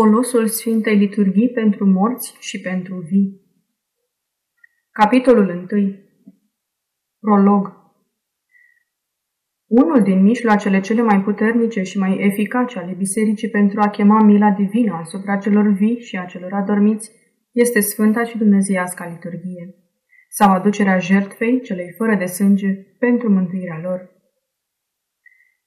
Folosul Sfintei Liturghii pentru morți și pentru vii. Capitolul 1. Prolog. Unul din mijloacele cele mai puternice și mai eficace ale bisericii pentru a chema mila divină asupra celor vii și a celor adormiți este Sfânta și Dumnezeiasca liturghie, sau aducerea jertfei celei fără de sânge pentru mântuirea lor.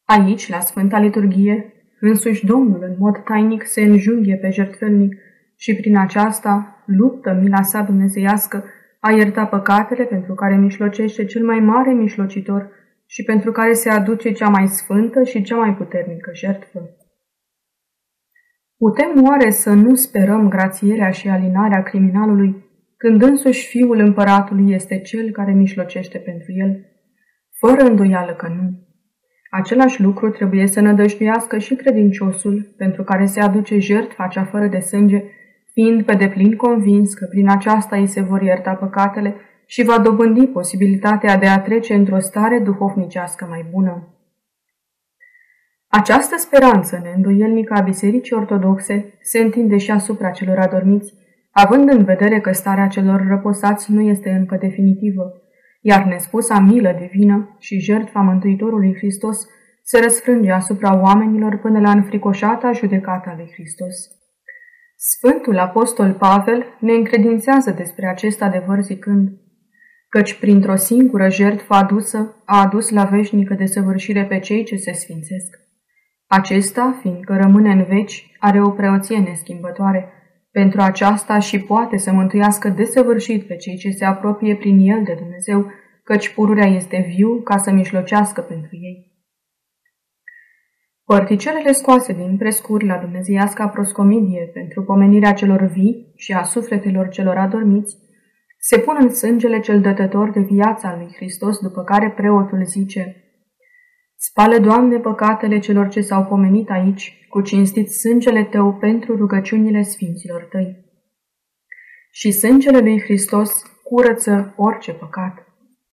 Aici, la Sfânta Liturghie, Însuși Domnul în mod tainic se înjunghe pe jertfelnic și prin aceasta luptă mila sa dumnezeiască a ierta păcatele pentru care mișlocește cel mai mare mișlocitor și pentru care se aduce cea mai sfântă și cea mai puternică jertfă. Putem oare să nu sperăm grațierea și alinarea criminalului când însuși fiul împăratului este cel care mișlocește pentru el? Fără îndoială că nu. Același lucru trebuie să nădăjduiască și credinciosul pentru care se aduce jertfa cea fără de sânge, fiind pe deplin convins că prin aceasta îi se vor ierta păcatele și va dobândi posibilitatea de a trece într-o stare duhovnicească mai bună. Această speranță neîndoielnică a Bisericii Ortodoxe se întinde și asupra celor adormiți, având în vedere că starea celor răposați nu este încă definitivă iar nespusa milă divină și jertfa Mântuitorului Hristos se răsfrânge asupra oamenilor până la înfricoșata judecata lui Hristos. Sfântul Apostol Pavel ne încredințează despre acest adevăr zicând, căci printr-o singură jertfă adusă a adus la veșnică desăvârșire pe cei ce se sfințesc. Acesta, fiindcă rămâne în veci, are o preoție neschimbătoare, pentru aceasta și poate să mântuiască desăvârșit pe cei ce se apropie prin el de Dumnezeu, căci pururea este viu ca să mișlocească pentru ei. Părticelele scoase din prescuri la dumnezeiasca proscomidie pentru pomenirea celor vii și a sufletelor celor adormiți, se pun în sângele cel dătător de viața lui Hristos, după care preotul zice, Spală, Doamne, păcatele celor ce s-au pomenit aici, cu cinstit sângele Tău pentru rugăciunile Sfinților Tăi. Și sângele lui Hristos curăță orice păcat.